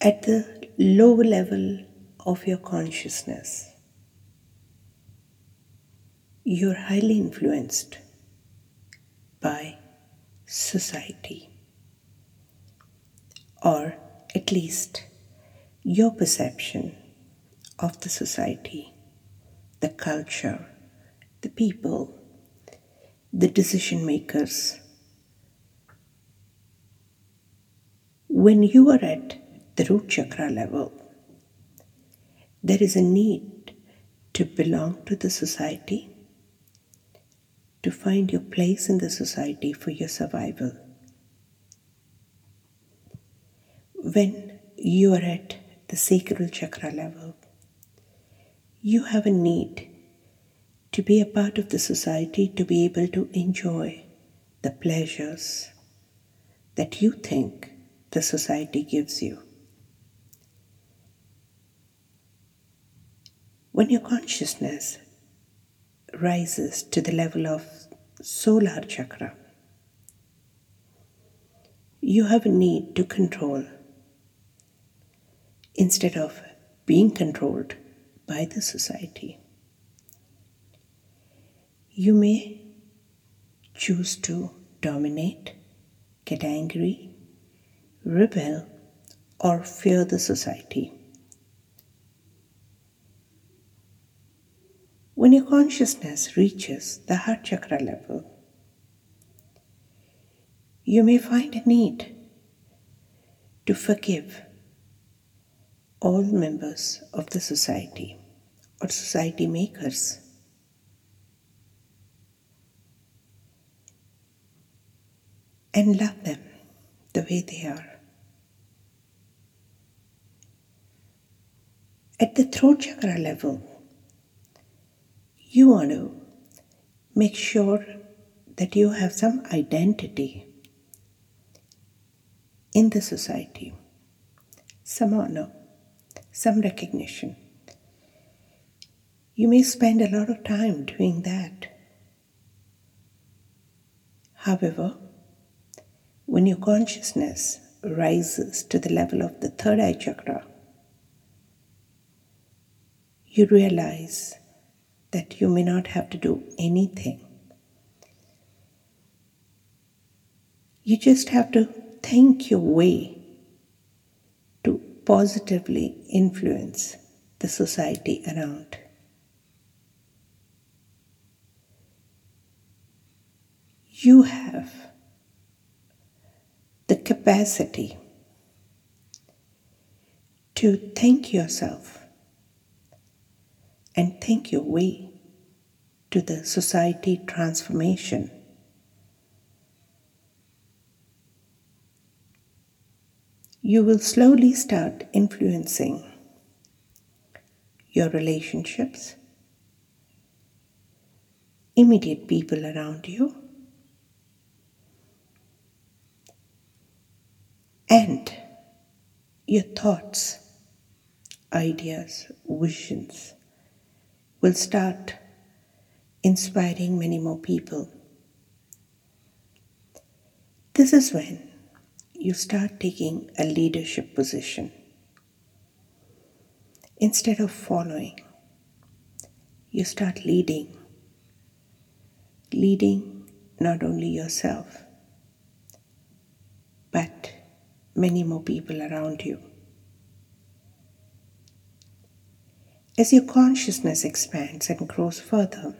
At the lower level of your consciousness, you're highly influenced by society, or at least your perception of the society, the culture, the people, the decision makers. When you are at the root chakra level, there is a need to belong to the society, to find your place in the society for your survival. When you are at the sacral chakra level, you have a need to be a part of the society, to be able to enjoy the pleasures that you think the society gives you. When your consciousness rises to the level of solar chakra, you have a need to control instead of being controlled by the society. You may choose to dominate, get angry, rebel, or fear the society. When your consciousness reaches the heart chakra level, you may find a need to forgive all members of the society or society makers. And love them the way they are. At the throat chakra level, you want to make sure that you have some identity in the society, some honor, some recognition. You may spend a lot of time doing that. However, when your consciousness rises to the level of the third eye chakra, you realize that you may not have to do anything. You just have to think your way to positively influence the society around. You have the capacity to think yourself and think your way to the society transformation. You will slowly start influencing your relationships, immediate people around you, and your thoughts, ideas, visions will start inspiring many more people. This is when you start taking a leadership position. Instead of following, you start leading. Leading not only yourself, but many more people around you. As your consciousness expands and grows further,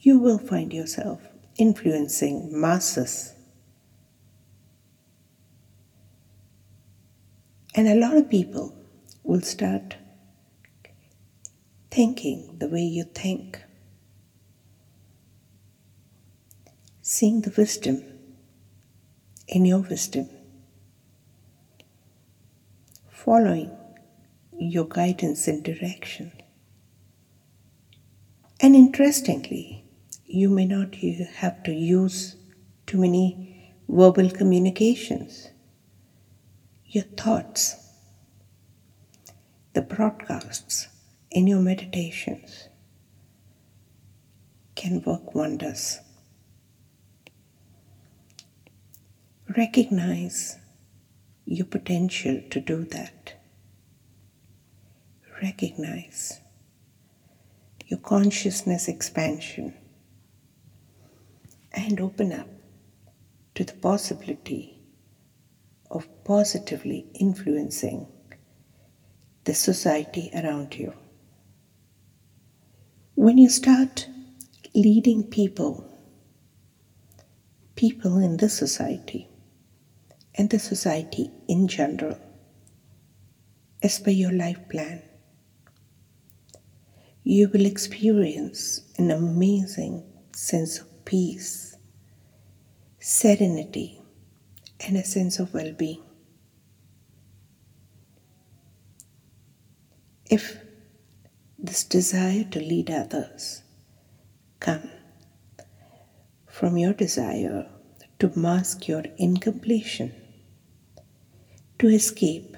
you will find yourself influencing masses. And a lot of people will start thinking the way you think, seeing the wisdom in your wisdom, following your guidance and direction. And interestingly, you may not have to use too many verbal communications. Your thoughts, the broadcasts in your meditations can work wonders. Recognize your potential to do that. Recognize your consciousness expansion and open up to the possibility of positively influencing the society around you. When you start leading people, people in the society, and the society in general, as per your life plan, you will experience an amazing sense of peace, serenity, and a sense of well being. If this desire to lead others come from your desire to mask your incompletion, to escape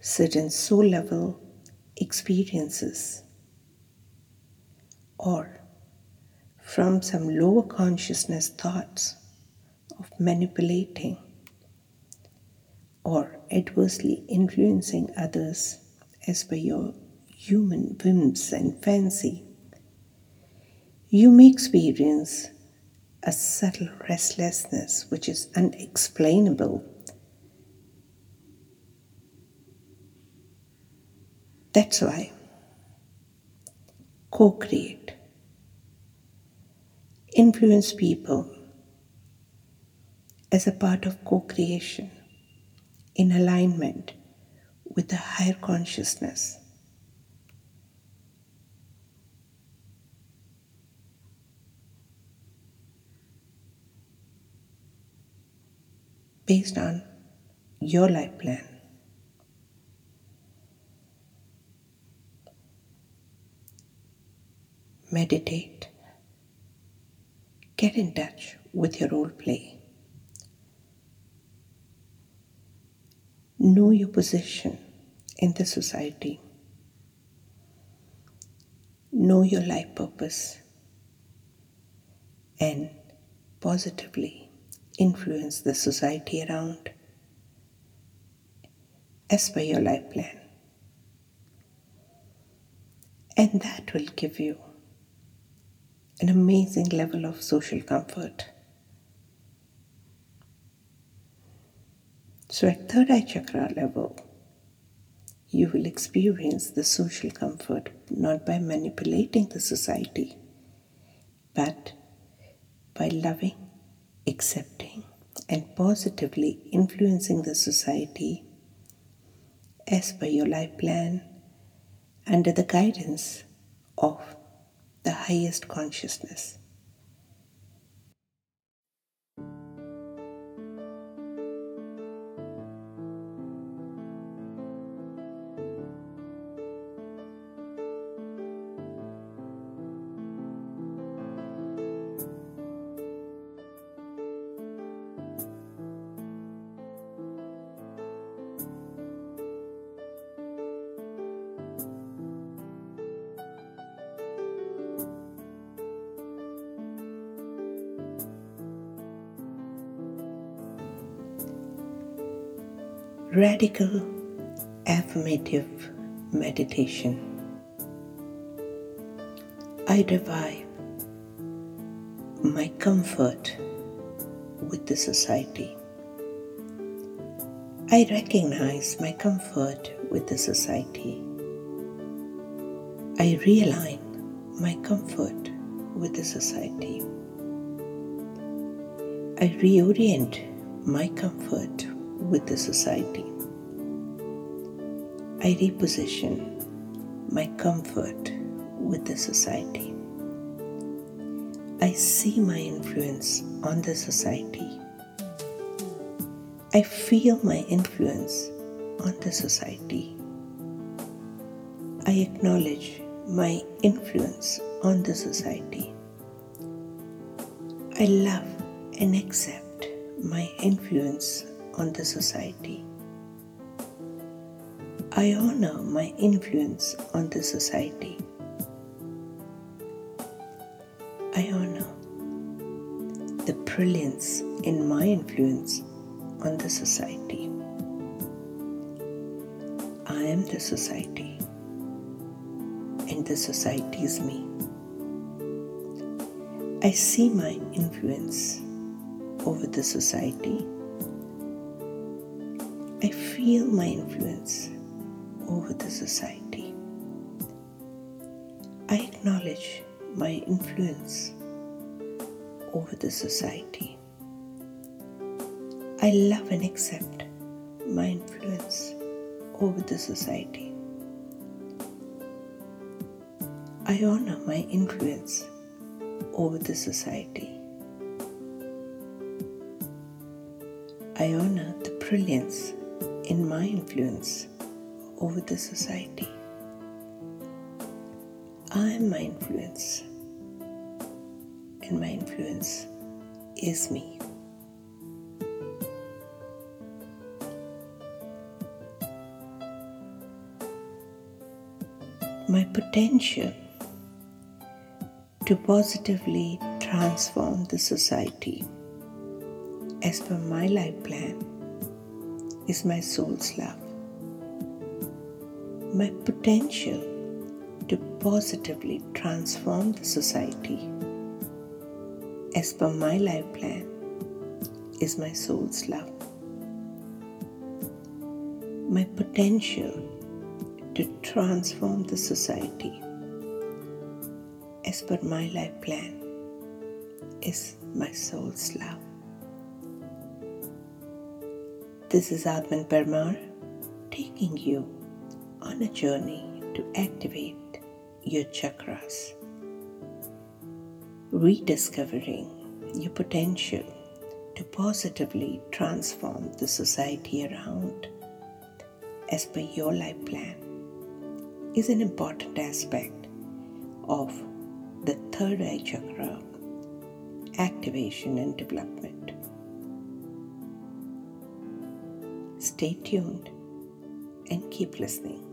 certain soul level experiences, or from some lower consciousness thoughts of manipulating or adversely influencing others as per your human whims and fancy, you may experience a subtle restlessness which is unexplainable. That's why co create, influence people as a part of co creation in alignment with the higher consciousness. Based on your life plan. Meditate. Get in touch with your role play. Know your position in the society. Know your life purpose and positively influence the society around as per your life plan. And that will give you an amazing level of social comfort. So, at third eye chakra level, you will experience the social comfort not by manipulating the society, but by loving, accepting, and positively influencing the society as per your life plan under the guidance of the highest consciousness. Radical affirmative meditation. I revive my comfort with the society. I recognize my comfort with the society. I realign my comfort with the society. I reorient my comfort with the society. I reposition my comfort with the society. I see my influence on the society. I feel my influence on the society. I acknowledge my influence on the society. I love and accept my influence on the society. I honor my influence on the society. I honor the brilliance in my influence on the society. I am the society, and the society is me. I see my influence over the society. Feel my influence over the society. I acknowledge my influence over the society. I love and accept my influence over the society. I honor my influence over the society. I honor the brilliance in my influence over the society. I am my influence, and my influence is me. My potential to positively transform the society as per my life plan is my soul's love. My potential to positively transform the society as per my life plan is my soul's love. My potential to transform the society as per my life plan is my soul's love. This is Atman Parmar taking you on a journey to activate your chakras, rediscovering your potential to positively transform the society around as per your life plan is an important aspect of the third eye chakra activation and development. Stay tuned and keep listening.